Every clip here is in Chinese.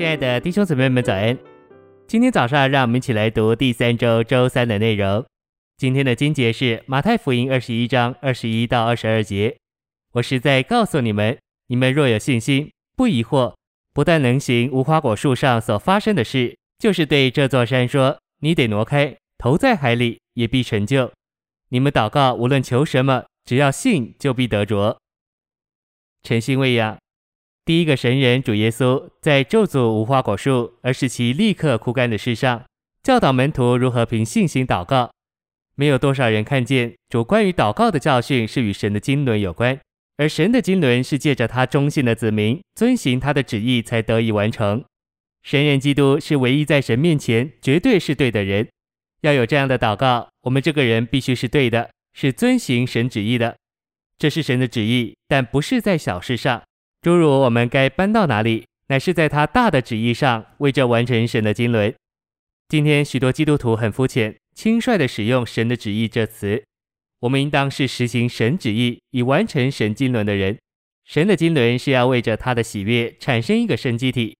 亲爱的弟兄姊妹们，早安！今天早上，让我们一起来读第三周周三的内容。今天的经节是马太福音二十一章二十一到二十二节。我实在告诉你们，你们若有信心，不疑惑，不但能行无花果树上所发生的事，就是对这座山说：“你得挪开，投在海里，也必成就。”你们祷告，无论求什么，只要信，就必得着。诚心喂养。第一个神人主耶稣在咒诅无花果树，而使其立刻枯干的事上，教导门徒如何凭信心祷告。没有多少人看见主关于祷告的教训是与神的经纶有关，而神的经纶是借着他忠信的子民遵行他的旨意才得以完成。神人基督是唯一在神面前绝对是对的人。要有这样的祷告，我们这个人必须是对的，是遵行神旨意的。这是神的旨意，但不是在小事上。诸如我们该搬到哪里，乃是在他大的旨意上，为着完成神的经纶。今天许多基督徒很肤浅、轻率地使用“神的旨意”这词。我们应当是实行神旨意，以完成神经纶的人。神的经纶是要为着他的喜悦产生一个生机体。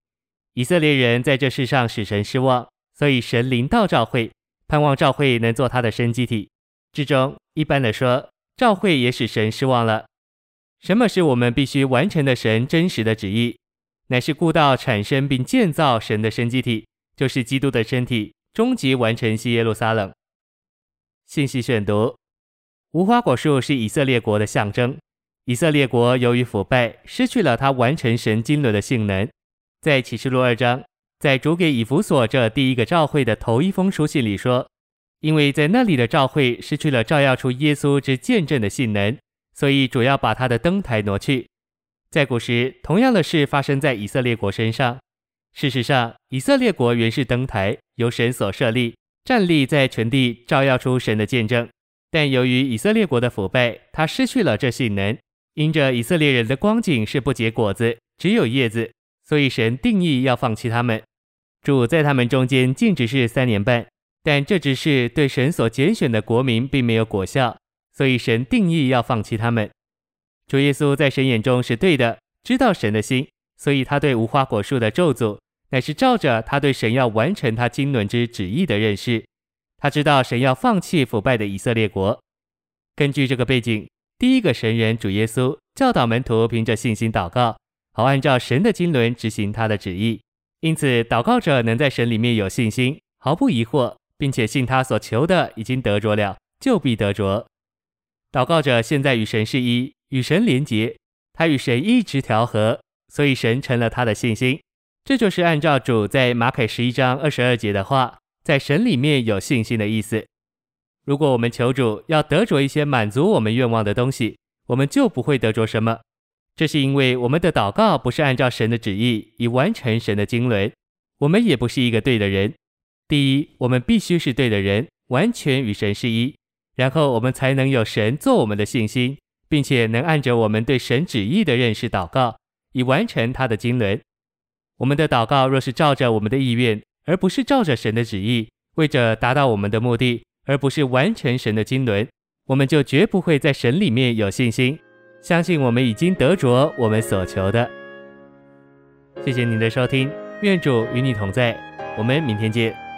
以色列人在这世上使神失望，所以神临到召会，盼望召会能做他的生机体。之中，一般的说，召会也使神失望了。什么是我们必须完成的神真实的旨意？乃是顾道产生并建造神的生机体，就是基督的身体，终极完成西耶路撒冷。信息选读：无花果树是以色列国的象征。以色列国由于腐败，失去了它完成神经纶的性能。在启示录二章，在主给以弗所这第一个教会的头一封书信里说，因为在那里的教会失去了照耀出耶稣之见证的性能。所以主要把他的灯台挪去。在古时，同样的事发生在以色列国身上。事实上，以色列国原是灯台，由神所设立，站立在全地，照耀出神的见证。但由于以色列国的腐败，它失去了这性能。因着以色列人的光景是不结果子，只有叶子，所以神定义要放弃他们。主在他们中间静执事三年半，但这只是对神所拣选的国民并没有果效。所以神定义要放弃他们。主耶稣在神眼中是对的，知道神的心，所以他对无花果树的咒诅，乃是照着他对神要完成他经纶之旨意的认识。他知道神要放弃腐败的以色列国。根据这个背景，第一个神人主耶稣教导门徒凭着信心祷告，好按照神的经纶执行他的旨意。因此，祷告者能在神里面有信心，毫不疑惑，并且信他所求的已经得着了，就必得着。祷告者现在与神是一，与神连结，他与神一直调和，所以神成了他的信心。这就是按照主在马可十一章二十二节的话，在神里面有信心的意思。如果我们求主要得着一些满足我们愿望的东西，我们就不会得着什么。这是因为我们的祷告不是按照神的旨意，以完成神的经纶。我们也不是一个对的人。第一，我们必须是对的人，完全与神是一。然后我们才能有神做我们的信心，并且能按着我们对神旨意的认识祷告，以完成他的经纶。我们的祷告若是照着我们的意愿，而不是照着神的旨意，为着达到我们的目的，而不是完成神的经纶，我们就绝不会在神里面有信心，相信我们已经得着我们所求的。谢谢您的收听，愿主与你同在，我们明天见。